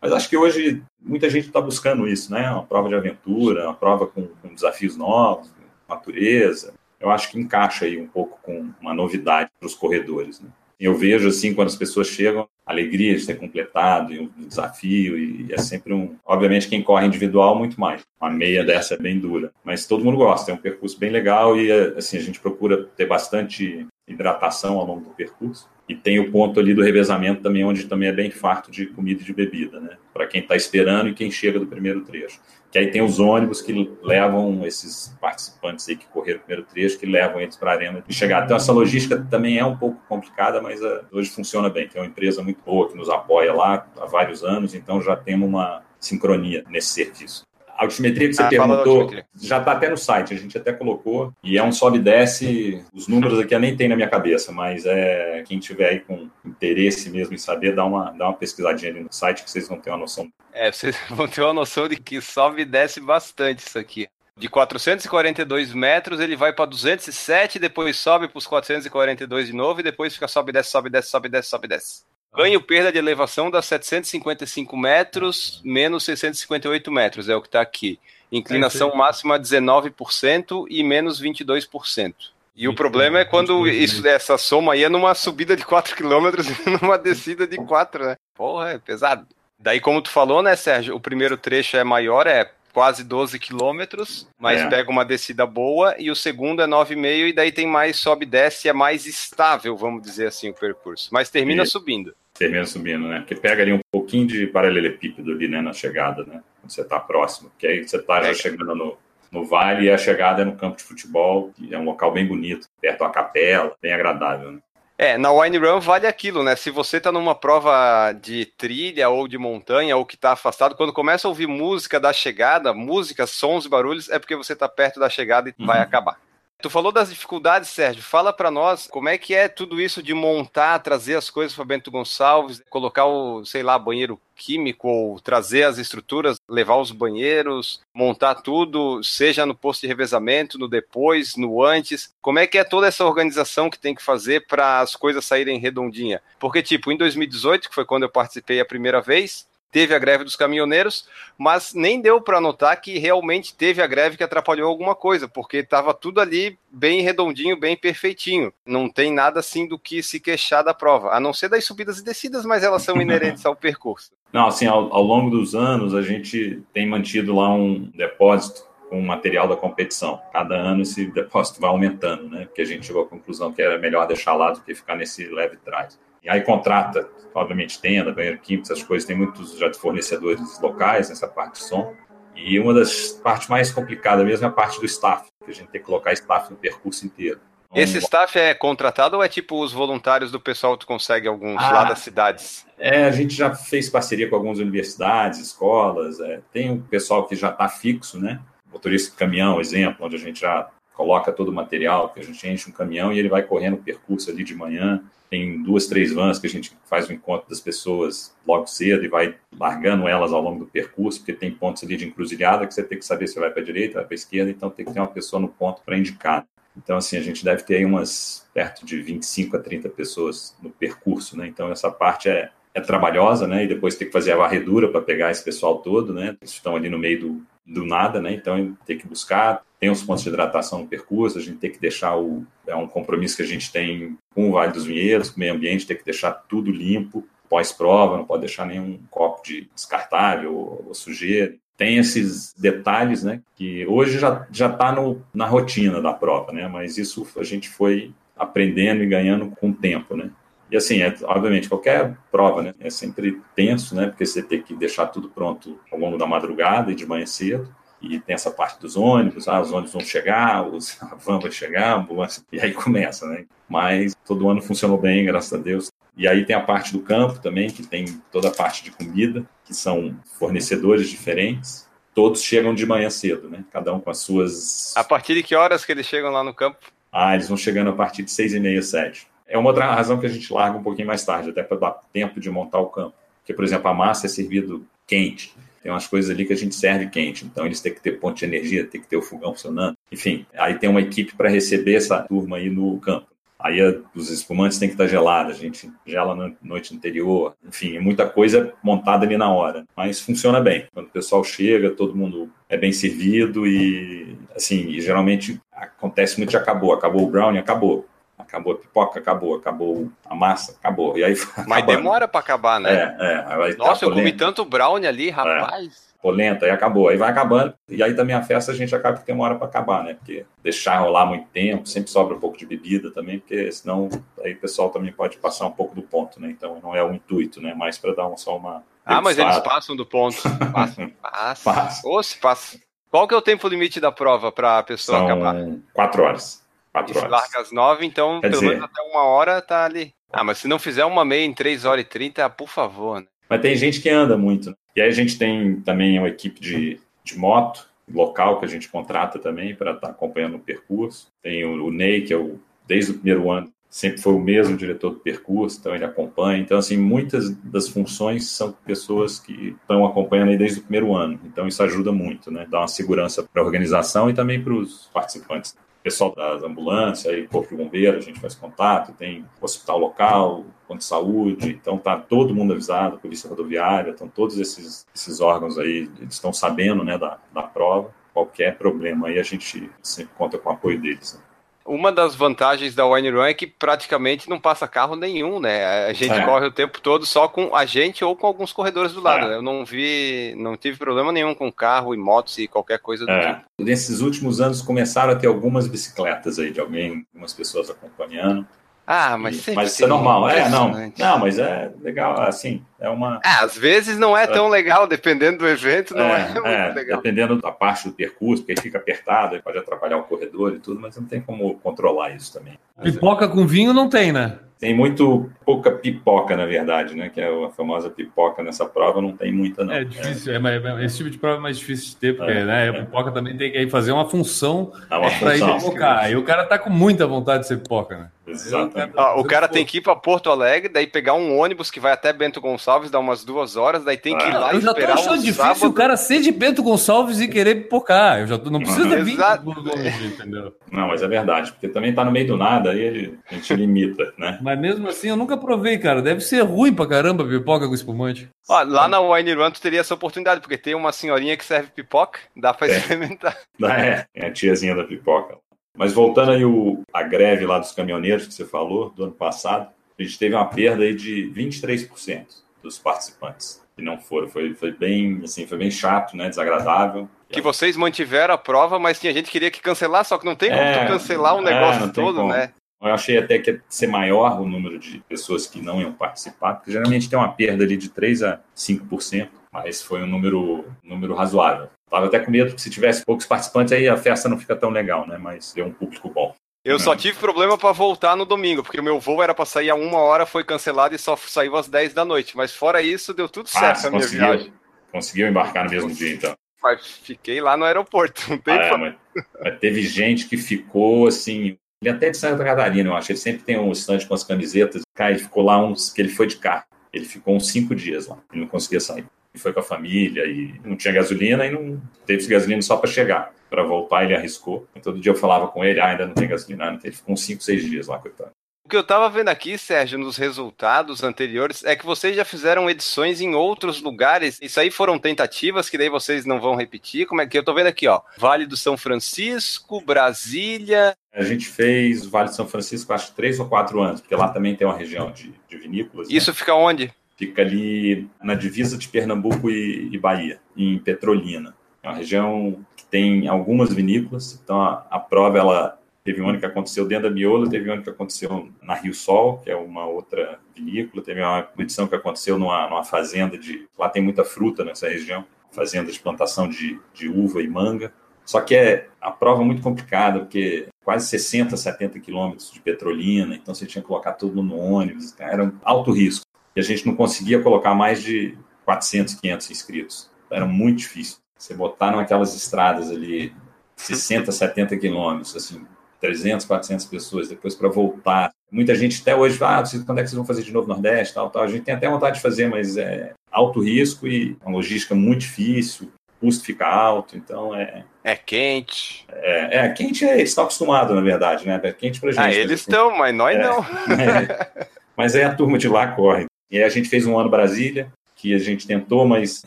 mas acho que hoje muita gente está buscando isso, né? Uma prova de aventura, uma prova com, com desafios novos, natureza. Eu acho que encaixa aí um pouco com uma novidade para os corredores, né? Eu vejo assim quando as pessoas chegam, alegria de ter completado um desafio e é sempre um, obviamente quem corre individual muito mais. Uma meia dessa é bem dura, mas todo mundo gosta, é um percurso bem legal e assim a gente procura ter bastante hidratação ao longo do percurso. E tem o ponto ali do revezamento também, onde também é bem farto de comida e de bebida, né? Para quem está esperando e quem chega do primeiro trecho. Que aí tem os ônibus que levam esses participantes aí que correram o primeiro trecho, que levam eles para a arena de chegar. Então, essa logística também é um pouco complicada, mas uh, hoje funciona bem. Tem uma empresa muito boa que nos apoia lá há vários anos, então já temos uma sincronia nesse serviço. A altimetria que você ah, perguntou já está até no site, a gente até colocou, e é um sobe e desce, os números aqui eu nem tem na minha cabeça, mas é quem tiver aí com interesse mesmo em saber, dá uma, dá uma pesquisadinha ali no site que vocês vão ter uma noção. É, vocês vão ter uma noção de que sobe e desce bastante isso aqui. De 442 metros, ele vai para 207, depois sobe para os 442 de novo, e depois fica sobe, desce, sobe, desce, sobe, desce, sobe, desce. Ganho perda de elevação das 755 metros menos 658 metros, é o que está aqui. Inclinação é, máxima 19% e menos 22%. E o problema é quando isso, essa soma aí é numa subida de 4 km e numa descida de 4, né? Porra, é pesado. Daí, como tu falou, né, Sérgio, o primeiro trecho é maior, é quase 12 quilômetros, mas é. pega uma descida boa, e o segundo é 9,5, e daí tem mais sobe e desce, é mais estável, vamos dizer assim, o percurso. Mas termina e... subindo termina subindo, né? Que pega ali um pouquinho de paralelepípedo ali, né, na chegada, né? Quando você está próximo, que aí você está já chegando no, no vale e a chegada é no campo de futebol, que é um local bem bonito, perto da capela, bem agradável, né? É, na Wine Run vale aquilo, né? Se você tá numa prova de trilha ou de montanha ou que tá afastado, quando começa a ouvir música da chegada, música, sons e barulhos, é porque você tá perto da chegada e uhum. vai acabar. Tu falou das dificuldades, Sérgio. Fala para nós como é que é tudo isso de montar, trazer as coisas para Bento Gonçalves, colocar o, sei lá, banheiro químico ou trazer as estruturas, levar os banheiros, montar tudo, seja no posto de revezamento, no depois, no antes. Como é que é toda essa organização que tem que fazer para as coisas saírem redondinha? Porque tipo, em 2018, que foi quando eu participei a primeira vez, teve a greve dos caminhoneiros, mas nem deu para notar que realmente teve a greve que atrapalhou alguma coisa, porque estava tudo ali bem redondinho, bem perfeitinho. Não tem nada assim do que se queixar da prova, a não ser das subidas e descidas, mas elas são inerentes ao percurso. Não, assim, ao, ao longo dos anos a gente tem mantido lá um depósito com material da competição. Cada ano esse depósito vai aumentando, né? Porque a gente chegou à conclusão que era melhor deixar lá do que ficar nesse leve trás. E aí contrata, obviamente, tenda, banheiro químico, essas coisas, tem muitos já de fornecedores locais nessa parte de som. E uma das partes mais complicadas mesmo é a parte do staff, que a gente tem que colocar staff no percurso inteiro. Então, Esse staff é contratado ou é tipo os voluntários do pessoal que consegue alguns ah, lá das cidades? É, a gente já fez parceria com algumas universidades, escolas, é, tem um pessoal que já está fixo, né? Motorista de caminhão, exemplo, onde a gente já coloca todo o material, que a gente enche um caminhão e ele vai correndo o percurso ali de manhã. Tem duas, três vans que a gente faz o encontro das pessoas logo cedo e vai largando elas ao longo do percurso, porque tem pontos ali de encruzilhada que você tem que saber se vai para a direita, vai para a esquerda, então tem que ter uma pessoa no ponto para indicar. Então, assim, a gente deve ter aí umas perto de 25 a 30 pessoas no percurso, né? Então, essa parte é, é trabalhosa, né? E depois tem que fazer a varredura para pegar esse pessoal todo, né? Eles estão ali no meio do, do nada, né? Então tem que buscar, tem os pontos de hidratação no percurso, a gente tem que deixar o é um compromisso que a gente tem com o Vale dos Vinhedos, com o meio ambiente, tem que deixar tudo limpo pós-prova, não pode deixar nenhum copo de descartável ou, ou sujeira. Tem esses detalhes, né? Que hoje já está na rotina da prova, né? Mas isso a gente foi aprendendo e ganhando com o tempo, né? E assim, é, obviamente, qualquer prova né, é sempre tenso, né? Porque você tem que deixar tudo pronto ao longo da madrugada e de manhã cedo. E tem essa parte dos ônibus, ah, os ônibus vão chegar, os, a van vai chegar, a ambulância, e aí começa, né? Mas todo ano funcionou bem, graças a Deus. E aí tem a parte do campo também, que tem toda a parte de comida, que são fornecedores diferentes. Todos chegam de manhã cedo, né? Cada um com as suas. A partir de que horas que eles chegam lá no campo? Ah, eles vão chegando a partir de seis e meia, sete. É uma outra razão que a gente larga um pouquinho mais tarde, até para dar tempo de montar o campo. Porque, por exemplo, a massa é servido quente. Tem umas coisas ali que a gente serve quente, então eles têm que ter ponto de energia, tem que ter o fogão funcionando. Enfim, aí tem uma equipe para receber essa turma aí no campo. Aí os espumantes têm que estar gelados, a gente gela na noite anterior. Enfim, é muita coisa montada ali na hora. Mas funciona bem. Quando o pessoal chega, todo mundo é bem servido e, assim, e geralmente acontece muito de acabou. Acabou o brownie, acabou. Acabou a pipoca, acabou. Acabou a massa, acabou. E aí Mas demora para acabar, né? É, é. Aí Nossa, tá eu comi tanto brownie ali, rapaz. polenta, aí acabou, aí vai acabando, e aí também a festa a gente acaba que tem uma hora para acabar, né? Porque deixar rolar muito tempo, sempre sobra um pouco de bebida também, porque senão aí o pessoal também pode passar um pouco do ponto, né? Então não é o intuito, né? Mais para dar um, só uma. Ah, mas eles passam do ponto. Passam, passam. Passa. Ou se passa. Qual que é o tempo limite da prova para a pessoa acabar? São quatro horas. Quatro horas. larga às nove, então Quer pelo dizer- menos até uma hora tá ali. Ah, mas se não fizer uma meia em três horas e trinta, por favor, né? Mas tem gente que anda muito. né? E aí a gente tem também uma equipe de, de moto local que a gente contrata também para estar acompanhando o percurso. Tem o, o Ney, que é o, desde o primeiro ano, sempre foi o mesmo diretor do percurso, então ele acompanha. Então, assim, muitas das funções são pessoas que estão acompanhando aí desde o primeiro ano. Então, isso ajuda muito, né? Dá uma segurança para a organização e também para os participantes pessoal das ambulâncias, aí corpo de bombeiro, a gente faz contato, tem hospital local, ponto de saúde, então tá todo mundo avisado, polícia rodoviária, então todos esses, esses órgãos aí, eles estão sabendo, né, da, da prova, qualquer problema aí a gente sempre conta com o apoio deles. né. Uma das vantagens da Wine Run é que praticamente não passa carro nenhum, né? A gente É. corre o tempo todo só com a gente ou com alguns corredores do lado. É. né? Eu não vi, não tive problema nenhum com carro e motos e qualquer coisa do É, tipo. nesses últimos anos começaram a ter algumas bicicletas aí de alguém, algumas pessoas acompanhando. Ah, mas sempre mas isso é normal, é, não, não, mas é legal, assim, é uma, Ah, às vezes não é tão legal, dependendo do evento, não é, É, muito é, legal. dependendo da parte do percurso, porque fica apertado, ele pode atrapalhar o corredor e tudo, mas não tem como controlar isso também. Mas, Pipoca com vinho não tem, né? Tem muito pouca pipoca, na verdade, né? Que é a famosa pipoca nessa prova, não tem muita, não. É difícil, é, mais- é- esse tipo de prova é mais difícil de ter, porque É, né, é. a pipoca também tem que aí fazer uma função É para ir pipocar. E o cara tá com muita vontade de ser pipoca, né? Exatamente. Ó, o cara tem que ir para Porto Alegre, daí pegar um ônibus que vai até Bento Gonçalves, dá umas duas horas, daí tem que ir Ah, lá Eu já tô esperar achando um difícil sábado. o cara ser de Bento Gonçalves e querer pipocar. Eu já tô, não precisa vir longe, entendeu? Não, mas é verdade, porque também tá no meio do nada, aí ele, a gente limita, né? Mas mesmo assim, eu nunca provei, cara. Deve ser ruim pra caramba pipoca com espumante. Ó, lá na Wine Run tu teria essa oportunidade, porque tem uma senhorinha que serve pipoca, dá pra É. experimentar. Ah, É, é a tiazinha da pipoca. Mas voltando aí o, a greve lá dos caminhoneiros que você falou, do ano passado, a gente teve uma perda aí de 23% dos participantes que não foram. Foi, foi bem, assim, foi bem chato, né? Desagradável. Que vocês mantiveram a prova, mas tinha gente que queria que cancelar, só que não tem como É, cancelar o é, negócio não tem todo, como. né? Eu achei até que ia ser maior o número de pessoas que não iam participar, porque geralmente tem uma perda ali de 3 a 5%, mas foi um número, um número razoável. Tava até com medo que se tivesse poucos participantes aí a festa não fica tão legal, né? Mas deu um público bom. Eu só Não. tive problema pra voltar no domingo, porque o meu voo era pra sair a uma hora, foi cancelado e só saiu às 10 da noite. Mas fora isso, deu tudo Ah, certo você a minha conseguiu, viagem. conseguiu embarcar no mesmo dia, então. Mas fiquei lá no aeroporto, não tem Ah, é, mas, mas teve gente que ficou assim. Ele até de Santa Catarina, eu acho. Ele sempre tem um estande com as camisetas. Cara, ele ficou lá uns. que ele foi de carro. Ele ficou uns cinco dias lá. Ele não conseguia sair. Ele foi com a família e não tinha gasolina e não teve gasolina só para chegar. Para voltar, ele arriscou. E todo dia eu falava com ele: ah, ainda não tem gasolina. Não tem. Ele ficou uns cinco, seis dias lá, coitado. O que eu tava vendo aqui, Sérgio, nos resultados anteriores, é que vocês já fizeram edições em outros lugares. Isso aí foram tentativas que daí vocês não vão repetir. Como é que eu tô vendo aqui, ó? Vale do São Francisco, Brasília. A gente fez o Vale de São Francisco, acho que três ou quatro anos, porque lá também tem uma região de, de vinícolas. né? Isso fica onde? Fica ali na divisa de Pernambuco e, e Bahia, em Petrolina. É uma região que tem algumas vinícolas, então a, a prova ela teve uma que aconteceu dentro da Miolo, teve uma que aconteceu na Rio Sol, que é uma outra vinícola, teve uma edição que aconteceu numa, numa fazenda de lá tem muita fruta nessa região, fazenda de plantação de, de uva e manga. Só que é a prova muito complicada, porque quase 60, 70 quilômetros de Petrolina, então você tinha que colocar tudo no ônibus, cara, era um alto risco e a gente não conseguia colocar mais de 400, 500 inscritos. Era muito difícil. Você botar naquelas estradas ali 60, 70 quilômetros, assim, 300, 400 pessoas, depois para voltar, Muita gente até hoje fala, ah, quando é que vocês vão fazer de novo Nordeste, tal, tal. A gente tem até vontade de fazer, mas é alto risco e uma logística muito difícil, o custo fica alto, então é... É quente. É, é quente é, eles estão acostumados, na verdade, né? É quente pra gente. Ah, eles estão, assim. mas nós é, não. É. Mas aí a turma de lá corre. E aí a gente fez um ano Brasília, que a gente tentou, mas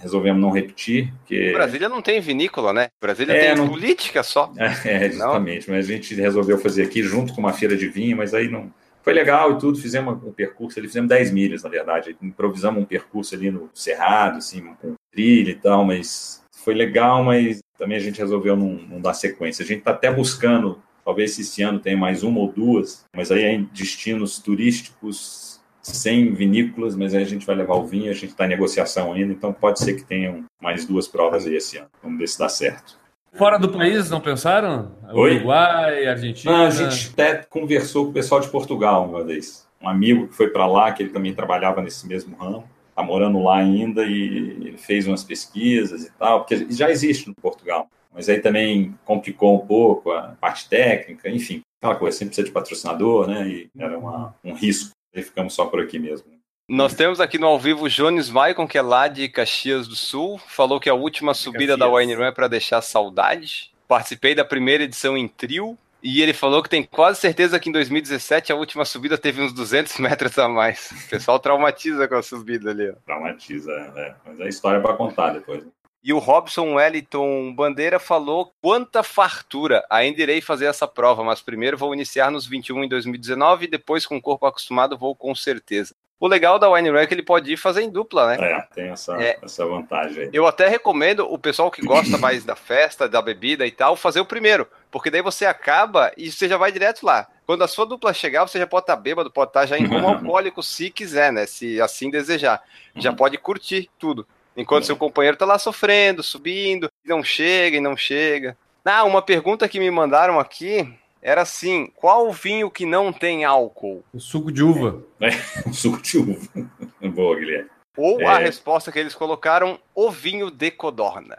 resolvemos não repetir. Porque... Brasília não tem vinícola, né? Brasília é, tem não... política só. É, exatamente. Não? Mas a gente resolveu fazer aqui junto com uma feira de vinho, mas aí não. Foi legal e tudo, fizemos um percurso ali, fizemos 10 milhas, na verdade. Improvisamos um percurso ali no Cerrado, assim, com trilha e tal, mas foi legal, mas também a gente resolveu não, não dar sequência. A gente está até buscando, talvez esse ano tenha mais uma ou duas, mas aí é em destinos turísticos sem vinícolas, mas aí a gente vai levar o vinho, a gente está em negociação ainda, então pode ser que tenham mais duas provas aí esse ano. Vamos ver se dá certo. Fora do país, não pensaram? Oi? Uruguai, Argentina? Não, a gente até conversou com o pessoal de Portugal uma vez. Um amigo que foi para lá, que ele também trabalhava nesse mesmo ramo, está morando lá ainda e fez umas pesquisas e tal, porque já existe no Portugal. Mas aí também complicou um pouco a parte técnica, enfim, aquela coisa, sempre precisa de patrocinador, né? E era uma, um risco. E ficamos só por aqui mesmo. Nós temos aqui no ao vivo o Jones Maicon, que é lá de Caxias do Sul. Falou que a última subida Caxias. da Wine Run é para deixar saudade. Participei da primeira edição em trio. E ele falou que tem quase certeza que em 2017 a última subida teve uns 200 metros a mais. O pessoal traumatiza com a subida ali. Ó. Traumatiza, é. Mas é história para contar depois. Né? E o Robson Wellington Bandeira falou: quanta fartura! Ainda irei fazer essa prova, mas primeiro vou iniciar nos 21 em 2019 e depois, com o corpo acostumado, vou com certeza. O legal da Wine Run é que ele pode ir fazer em dupla, né? É, tem essa, é, essa vantagem aí. Eu até recomendo o pessoal que gosta mais da festa, da bebida e tal, fazer o primeiro, porque daí você acaba e você já vai direto lá. Quando a sua dupla chegar, você já pode estar tá bêbado, pode estar tá já em como alcoólico, se quiser, né? Se assim desejar. Já pode curtir tudo. Enquanto seu companheiro tá lá sofrendo, subindo, e não chega e não chega. Ah, uma pergunta que me mandaram aqui era assim: qual vinho que não tem álcool? O suco de uva. É, o suco de uva. Boa, Guilherme. Ou é. a resposta que eles colocaram: o vinho de codorna.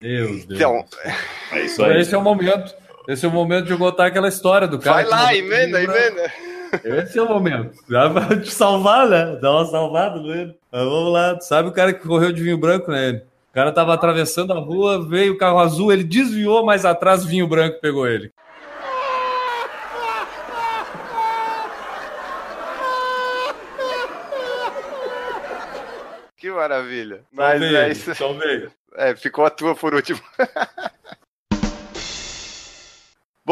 Meu Deus. Então, é isso aí. Esse é o momento. Esse é o momento de eu contar aquela história do cara. Vai lá, emenda, emenda. Esse é o momento. Dá pra te salvar, né? Dá uma salvada nele. Mas vamos lá. Sabe o cara que correu de vinho branco, né? O cara tava atravessando a rua, veio o carro azul, ele desviou, mas atrás o vinho branco pegou ele. Que maravilha. Mas é isso. Veio. É, ficou a tua por último.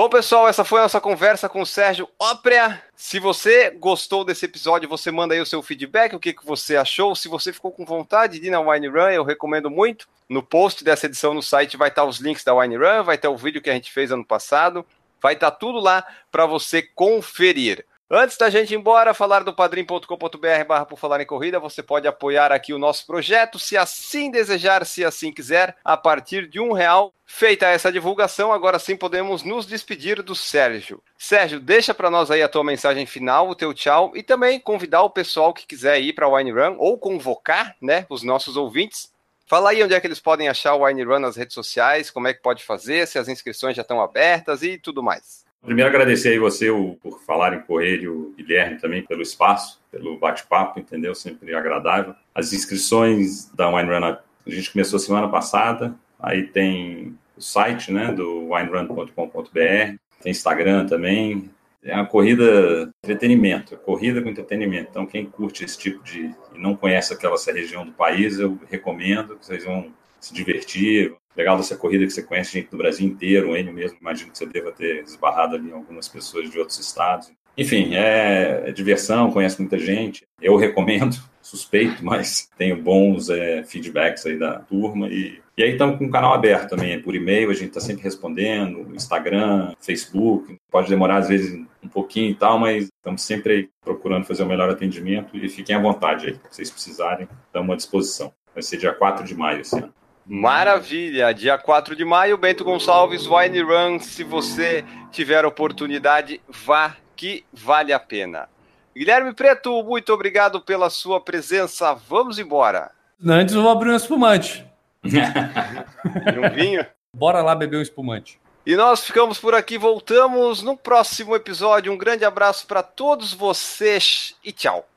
Bom, pessoal, essa foi a nossa conversa com o Sérgio Oprea. Se você gostou desse episódio, você manda aí o seu feedback, o que, que você achou. Se você ficou com vontade de ir na Wine Run, eu recomendo muito. No post dessa edição no site vai estar os links da Wine Run, vai estar o vídeo que a gente fez ano passado, vai estar tudo lá para você conferir. Antes da gente ir embora, falar do padrim.com.br barra por falar em corrida, você pode apoiar aqui o nosso projeto, se assim desejar, se assim quiser, a partir de um real. Feita essa divulgação, agora sim podemos nos despedir do Sérgio. Sérgio, deixa para nós aí a tua mensagem final, o teu tchau, e também convidar o pessoal que quiser ir para o Wine Run, ou convocar né, os nossos ouvintes. Fala aí onde é que eles podem achar o Wine Run nas redes sociais, como é que pode fazer, se as inscrições já estão abertas e tudo mais. Primeiro, agradecer aí você por falar em correr e o Guilherme também pelo espaço, pelo bate-papo, entendeu? Sempre agradável. As inscrições da Wine Run, a gente começou semana passada, aí tem o site né, do winerun.com.br, tem Instagram também. É uma corrida entretenimento, corrida com entretenimento. Então, quem curte esse tipo de. e não conhece aquela região do país, eu recomendo que vocês vão se divertir, legal dessa corrida que você conhece gente do Brasil inteiro, o Enio mesmo, imagino que você deva ter esbarrado ali algumas pessoas de outros estados. Enfim, é, é diversão, conhece muita gente. Eu recomendo, suspeito, mas tenho bons é, feedbacks aí da turma. E, e aí estamos com o canal aberto também, por e-mail, a gente está sempre respondendo, Instagram, Facebook. Pode demorar às vezes um pouquinho e tal, mas estamos sempre aí procurando fazer o melhor atendimento e fiquem à vontade aí, se vocês precisarem, estamos à disposição. Vai ser dia 4 de maio esse ano. Maravilha! Dia 4 de maio, Bento Gonçalves, Wine Run. Se você tiver oportunidade, vá que vale a pena. Guilherme Preto, muito obrigado pela sua presença. Vamos embora. Antes eu vou abrir um espumante. e um vinho. Bora lá beber um espumante. E nós ficamos por aqui, voltamos no próximo episódio. Um grande abraço para todos vocês e tchau.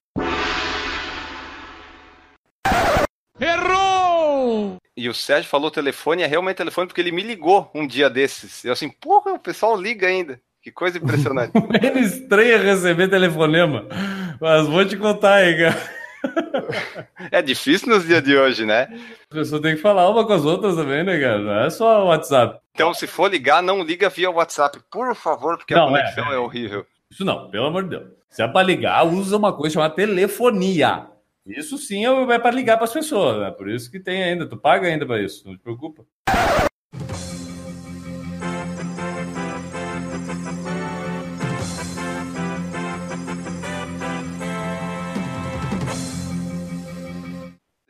Errou! E o Sérgio falou telefone, é realmente telefone, porque ele me ligou um dia desses. Eu assim, porra, o pessoal liga ainda. Que coisa impressionante. Ele estranha receber telefonema. Mas vou te contar aí, cara. É difícil nos dias de hoje, né? A pessoa tem que falar uma com as outras também, né, cara? Não é só o WhatsApp. Então, se for ligar, não liga via WhatsApp, por favor, porque Não, a conexão é, é, é. horrível. Isso não, pelo amor de Deus. Se é para ligar, usa uma coisa chamada telefonia. Isso sim é para ligar para as pessoas, né? Por isso que tem ainda, tu paga ainda para isso, não te preocupa.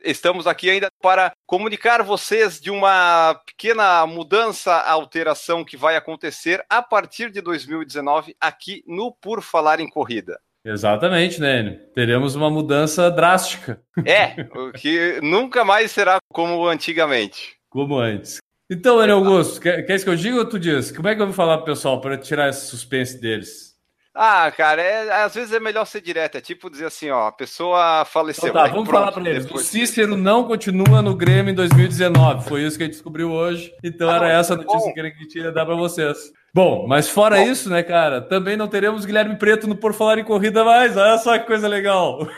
Estamos aqui ainda para comunicar vocês de uma pequena mudança, alteração que vai acontecer a partir de 2019 aqui no Por Falar em Corrida. Exatamente, né? Teremos uma mudança drástica, É, o que nunca mais será como antigamente. como antes. Então, Enio Augusto, quer, quer que eu diga ou tu diz? Como é que eu vou falar pro pessoal para tirar esse suspense deles? Ah, cara, é- às vezes é melhor ser direto. É tipo dizer assim, ó, a pessoa faleceu. Então tá, Aí vamos pronto, falar para eles. O depois- Cícero não continua no Grêmio em 2019. Foi isso que a gente descobriu hoje. Então Ah, era essa bom. notícia que a gente ia dar para vocês. Bom, mas fora Bom. isso, né, cara, também não teremos Guilherme Preto no Por Falar em Corrida mais. Olha só que coisa legal.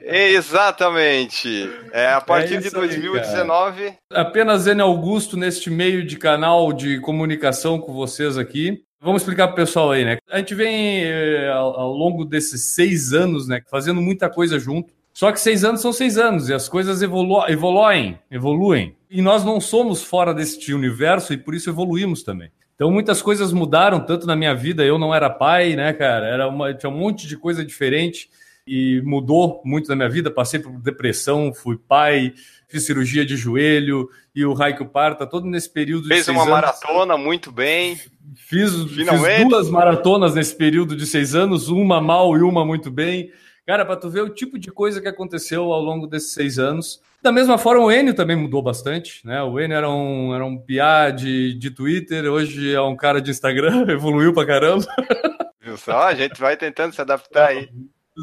Exatamente. É a partir de isso aí, 2019. Apenas Enio Augusto neste meio de canal de comunicação com vocês aqui. Vamos explicar para o pessoal aí, né? A gente vem eh, ao, ao longo desses seis anos, né, fazendo muita coisa junto. Só que seis anos são seis anos e as coisas evolu evoluem, evoluem. E nós não somos fora deste universo e por isso evoluímos também. Então muitas coisas mudaram, tanto na minha vida, eu não era pai, né, cara? Era uma, tinha um monte de coisa diferente e mudou muito na minha vida. Passei por depressão, fui pai, fiz cirurgia de joelho e o Raiko Parta, todo nesse período de Fez seis uma anos. maratona muito bem. Fiz, fiz duas maratonas nesse período de seis anos, uma mal e uma muito bem. Cara, para tu ver o tipo de coisa que aconteceu ao longo desses seis anos. Da mesma forma, o Enio também mudou bastante, né? O Enio era um, era um piá de, de Twitter, hoje é um cara de Instagram, evoluiu pra caramba. Viu só? A gente vai tentando se adaptar aí.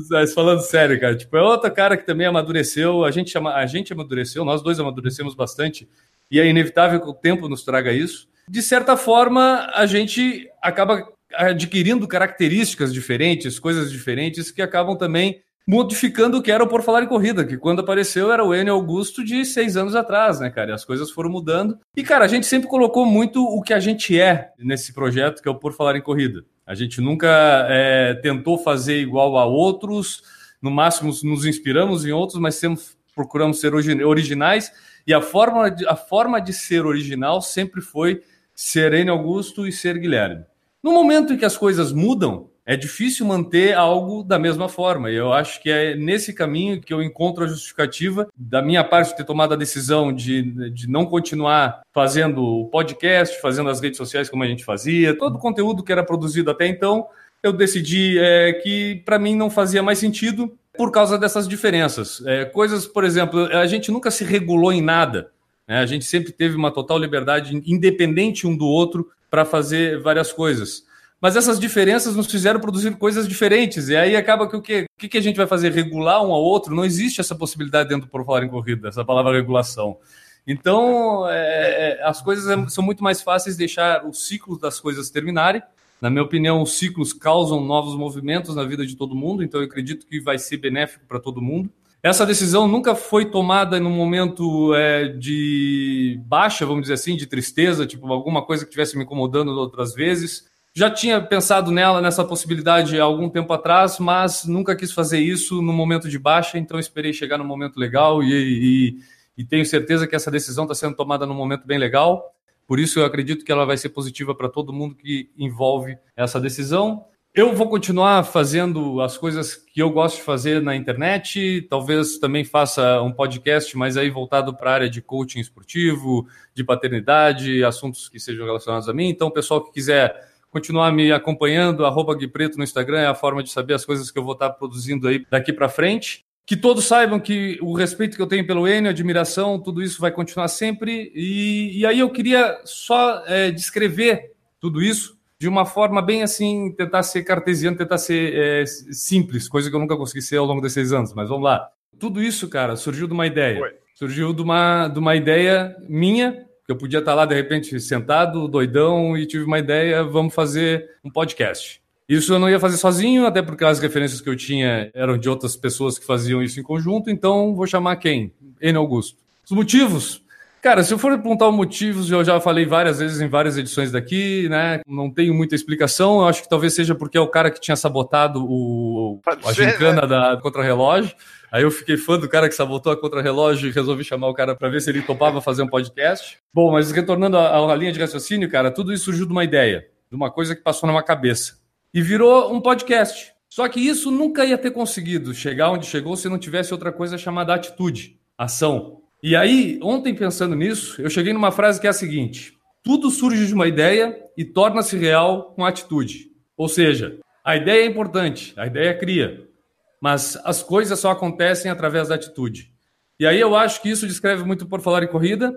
Mas falando sério, cara, tipo, é outro cara que também amadureceu, a gente, chama, a gente amadureceu, nós dois amadurecemos bastante, e é inevitável que o tempo nos traga isso. De certa forma, a gente acaba adquirindo características diferentes, coisas diferentes, que acabam também modificando o que era o Por Falar em Corrida, que quando apareceu era o Enio Augusto de seis anos atrás, né, cara? E as coisas foram mudando. E, cara, a gente sempre colocou muito o que a gente é nesse projeto, que é o Por Falar em Corrida. A gente nunca é, tentou fazer igual a outros, no máximo nos inspiramos em outros, mas sempre procuramos ser origi- originais. E a forma, de, a forma de ser original sempre foi ser Enio Augusto e ser Guilherme. No momento em que as coisas mudam, é difícil manter algo da mesma forma. E eu acho que é nesse caminho que eu encontro a justificativa da minha parte ter tomado a decisão de, de não continuar fazendo o podcast, fazendo as redes sociais como a gente fazia, todo o conteúdo que era produzido até então. Eu decidi é, que para mim não fazia mais sentido por causa dessas diferenças. É, coisas, por exemplo, a gente nunca se regulou em nada. Né? A gente sempre teve uma total liberdade, independente um do outro, para fazer várias coisas. Mas essas diferenças nos fizeram produzir coisas diferentes. E aí acaba que o quê? O que, que a gente vai fazer? Regular um ao outro? Não existe essa possibilidade dentro do Por Falar em Corrida, essa palavra regulação. Então, é, as coisas são muito mais fáceis deixar os ciclos das coisas terminarem. Na minha opinião, os ciclos causam novos movimentos na vida de todo mundo, então eu acredito que vai ser benéfico para todo mundo. Essa decisão nunca foi tomada num momento é, de baixa, vamos dizer assim, de tristeza, tipo alguma coisa que estivesse me incomodando outras vezes. Já tinha pensado nela, nessa possibilidade há algum tempo atrás, mas nunca quis fazer isso no momento de baixa, então esperei chegar no momento legal e, e, e tenho certeza que essa decisão está sendo tomada num momento bem legal. Por isso eu acredito que ela vai ser positiva para todo mundo que envolve essa decisão. Eu vou continuar fazendo as coisas que eu gosto de fazer na internet, talvez também faça um podcast, mas aí voltado para a área de coaching esportivo, de paternidade, assuntos que sejam relacionados a mim. Então, pessoal que quiser continuar me acompanhando, arroba Gui Preto no Instagram é a forma de saber as coisas que eu vou estar produzindo aí daqui para frente. que todos saibam que o respeito que eu tenho pelo Enio, a admiração, tudo isso vai continuar sempre. E, e aí eu queria só é, descrever tudo isso de uma forma bem assim, tentar ser cartesiano, tentar ser é, simples, coisa que eu nunca consegui ser ao longo desses anos. Mas vamos lá. Tudo isso, cara, surgiu de uma ideia. Oi. Surgiu de uma, de uma ideia minha, que eu podia estar lá de repente sentado, doidão, e tive uma ideia, vamos fazer um podcast. Isso eu não ia fazer sozinho, até porque as referências que eu tinha eram de outras pessoas que faziam isso em conjunto, então vou chamar quem? N. Augusto. Os motivos? Cara, se eu for apontar os motivos, eu já falei várias vezes em várias edições daqui, né? Não tenho muita explicação. Eu acho que talvez seja porque é o cara que tinha sabotado o, a gincana né? da contra-relógio. Aí eu fiquei fã do cara que sabotou a contra-relógio e resolvi chamar o cara para ver se ele topava fazer um podcast. Bom, mas retornando à, à linha de raciocínio, cara, tudo isso surgiu de uma ideia, de uma coisa que passou na minha cabeça. E virou um podcast. Só que isso nunca ia ter conseguido chegar onde chegou se não tivesse outra coisa chamada atitude, ação. E aí, ontem pensando nisso, eu cheguei numa frase que é a seguinte: tudo surge de uma ideia e torna-se real com atitude. Ou seja, a ideia é importante, a ideia cria, mas as coisas só acontecem através da atitude. E aí eu acho que isso descreve muito por falar em corrida,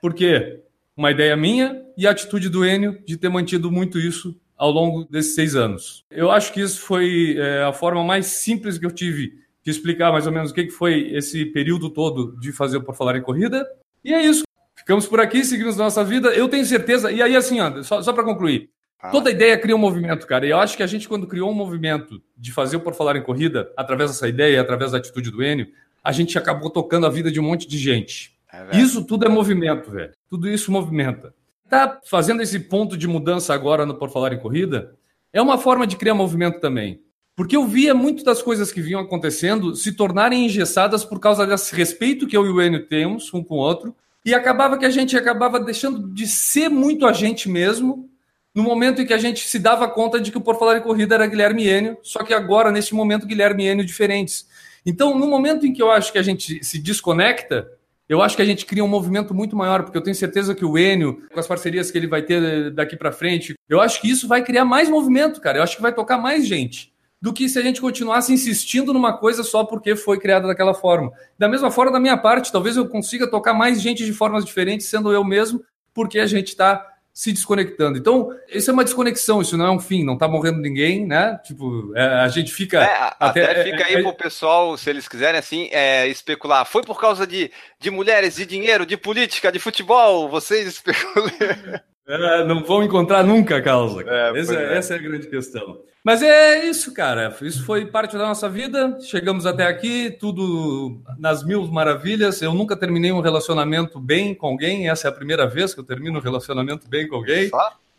porque uma ideia minha e a atitude do Enio de ter mantido muito isso ao longo desses seis anos. Eu acho que isso foi é, a forma mais simples que eu tive de explicar mais ou menos o que foi esse período todo de fazer Por Falar em Corrida. E é isso. Ficamos por aqui, seguimos nossa vida. Eu tenho certeza. E aí, assim, só, só para concluir. Ah. Toda ideia cria um movimento, cara. E eu acho que a gente, quando criou um movimento de fazer o Por Falar em Corrida, através dessa ideia, através da atitude do Enio, a gente acabou tocando a vida de um monte de gente. É isso tudo é movimento, velho. Tudo isso movimenta. Tá fazendo esse ponto de mudança agora no Por Falar em Corrida é uma forma de criar movimento também. Porque eu via muito das coisas que vinham acontecendo se tornarem engessadas por causa desse respeito que eu e o Enio temos um com o outro. E acabava que a gente acabava deixando de ser muito a gente mesmo no momento em que a gente se dava conta de que o Por Falar em Corrida era Guilherme Enio, só que agora, neste momento, Guilherme Enio diferentes. Então, no momento em que eu acho que a gente se desconecta, eu acho que a gente cria um movimento muito maior, porque eu tenho certeza que o Enio, com as parcerias que ele vai ter daqui para frente, eu acho que isso vai criar mais movimento, cara. Eu acho que vai tocar mais gente do que se a gente continuasse insistindo numa coisa só porque foi criada daquela forma. Da mesma forma, da minha parte, talvez eu consiga tocar mais gente de formas diferentes, sendo eu mesmo, porque a gente está se desconectando. Então, isso é uma desconexão, isso não é um fim, não está morrendo ninguém, né? Tipo, é, a gente fica. É, até, até, fica aí é, pro pessoal, se eles quiserem, assim, é, especular. Foi por causa de, de mulheres, de dinheiro, de política, de futebol, vocês especulam. É, não vão encontrar nunca a causa. É, essa, é. essa, é. a grande questão. Mas é isso, cara. Isso foi parte da nossa vida. Chegamos até aqui, tudo nas mil maravilhas. Eu nunca terminei um relacionamento bem com alguém. Essa é a primeira vez que eu termino um relacionamento bem com alguém.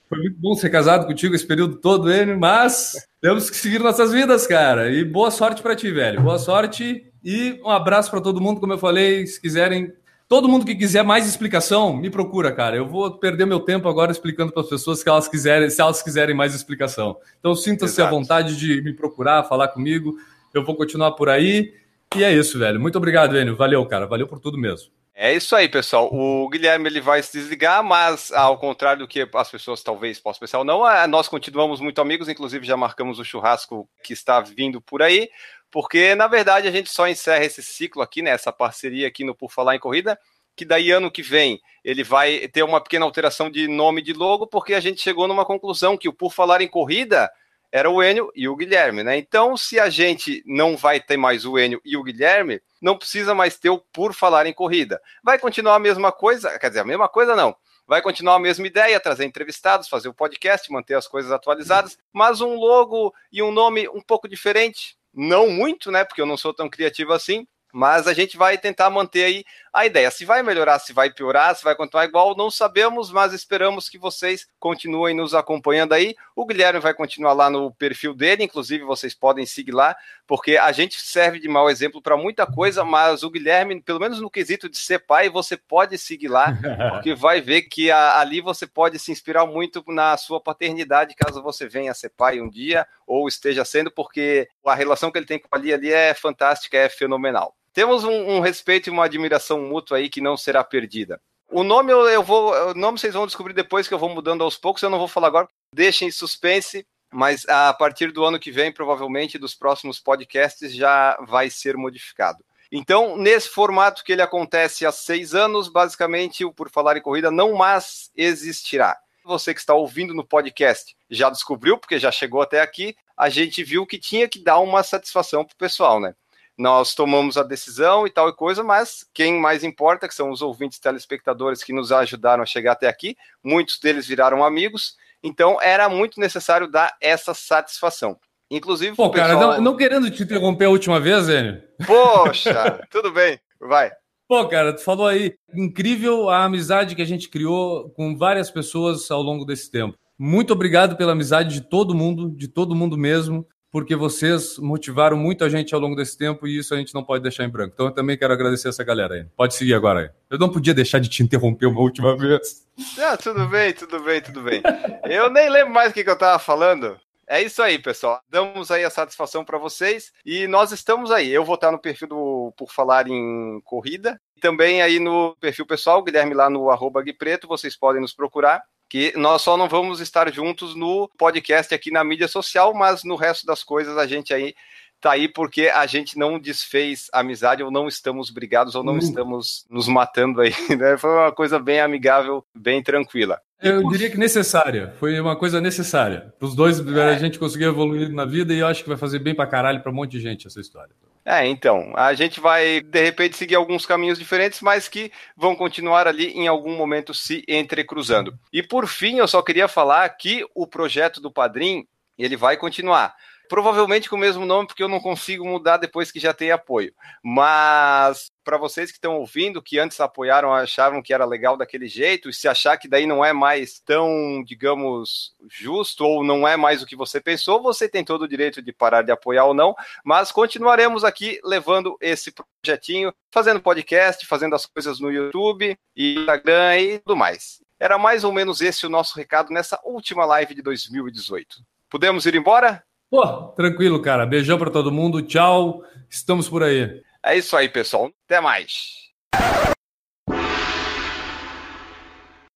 Foi muito bom ser casado contigo esse período todo, Enio, mas temos que seguir nossas vidas, cara. E boa sorte para ti, velho. Boa sorte e um abraço para todo mundo. Como eu falei, se quiserem Todo mundo que quiser mais explicação, me procura, cara. Eu vou perder meu tempo agora explicando para as pessoas que elas quiserem, se elas quiserem mais explicação. Então sinta-se à vontade de me procurar, falar comigo. Eu vou continuar por aí. E é isso, velho. Muito obrigado, Enio. Valeu, cara. Valeu por tudo mesmo. É isso aí, pessoal. O Guilherme ele vai se desligar, mas ao contrário do que as pessoas talvez possam pensar ou não, nós continuamos muito amigos, inclusive já marcamos o churrasco que está vindo por aí porque na verdade a gente só encerra esse ciclo aqui, né, essa parceria aqui no Por Falar em Corrida, que daí ano que vem ele vai ter uma pequena alteração de nome de logo, porque a gente chegou numa conclusão que o Por Falar em Corrida era o Enio e o Guilherme, né? Então, se a gente não vai ter mais o Enio e o Guilherme, não precisa mais ter o Por Falar em Corrida. Vai continuar a mesma coisa, quer dizer, a mesma coisa não. Vai continuar a mesma ideia, trazer entrevistados, fazer o podcast, manter as coisas atualizadas, mas um logo e um nome um pouco diferente, não muito, né? Porque eu não sou tão criativo assim. Mas a gente vai tentar manter aí a ideia. Se vai melhorar, se vai piorar, se vai continuar igual, não sabemos, mas esperamos que vocês continuem nos acompanhando aí. O Guilherme vai continuar lá no perfil dele, inclusive vocês podem seguir lá, porque a gente serve de mau exemplo para muita coisa, mas o Guilherme, pelo menos no quesito de ser pai, você pode seguir lá, porque vai ver que a, ali você pode se inspirar muito na sua paternidade, caso você venha a ser pai um dia, ou esteja sendo, porque a relação que ele tem com a Ali ali é fantástica, é fenomenal temos um, um, respeito e uma admiração mútua aí que não será perdida. O nome eu, eu vou, o nome vocês vão descobrir depois que eu vou mudando aos poucos, eu não vou falar agora. Deixem em suspense mas a partir do ano que vem, provavelmente, dos próximos podcasts, já vai ser modificado. Então, nesse formato que ele acontece há seis anos, basicamente, o Por Falar em Corrida não mais existirá. Você que está ouvindo no podcast já descobriu, porque já chegou até aqui, a gente viu que tinha que dar uma satisfação para o pessoal, né? Nós tomamos a decisão e tal e coisa, mas quem mais importa, que são os ouvintes telespectadores que nos ajudaram a chegar até aqui, muitos deles viraram amigos, então era muito necessário dar essa satisfação. Inclusive, Pô, pessoal... cara, não, não, querendo te interromper a última vez, Enio. Poxa, tudo bem, vai. Pô, cara, tu falou aí, incrível a amizade que a gente criou com várias pessoas ao longo desse tempo. Muito obrigado pela amizade de todo mundo, de todo mundo mesmo, porque vocês motivaram muito a gente ao longo desse tempo e isso a gente não pode deixar em branco. Então eu também quero agradecer essa galera aí. Pode seguir agora aí. Eu não podia deixar de te interromper uma última vez. Não, tudo bem, tudo bem, tudo bem. Eu nem lembro mais o que, que eu tava falando. É isso aí, pessoal. Damos aí a satisfação para vocês e nós estamos aí. Eu vou estar no perfil do Por Falar em Corrida e também aí no perfil pessoal, Guilherme lá no arroba Preto, vocês podem nos procurar. Que nós só não vamos estar juntos no podcast aqui na mídia social, mas no resto das coisas a gente aí tá aí porque a gente não desfez amizade ou não estamos brigados ou não uhum. estamos nos matando aí, né? Foi uma coisa bem amigável, bem tranquila. Eu diria que necessária. Foi uma coisa necessária. Os dois, é. a gente conseguir evoluir na vida e eu acho que vai fazer bem para caralho para um monte de gente essa história. É, então, a gente vai de repente seguir alguns caminhos diferentes, mas que vão continuar ali em algum momento se entrecruzando. E por fim, eu só queria falar que o projeto do Padrim, ele vai continuar. Provavelmente com o mesmo nome, porque eu não consigo mudar depois que já tem apoio. Mas para vocês que estão ouvindo, que antes apoiaram, achavam que era legal daquele jeito, e se achar que daí não é mais tão, digamos, justo ou não é mais o que você pensou, você tem todo o direito de parar de apoiar ou não, mas continuaremos aqui levando esse projetinho, fazendo podcast, fazendo as coisas no YouTube e Instagram e tudo mais. Era mais ou menos esse o nosso recado nessa última live de 2018. Podemos ir embora? Pô, tranquilo, cara. Beijão para todo mundo. Tchau. Estamos por aí. É isso aí, pessoal. Até mais.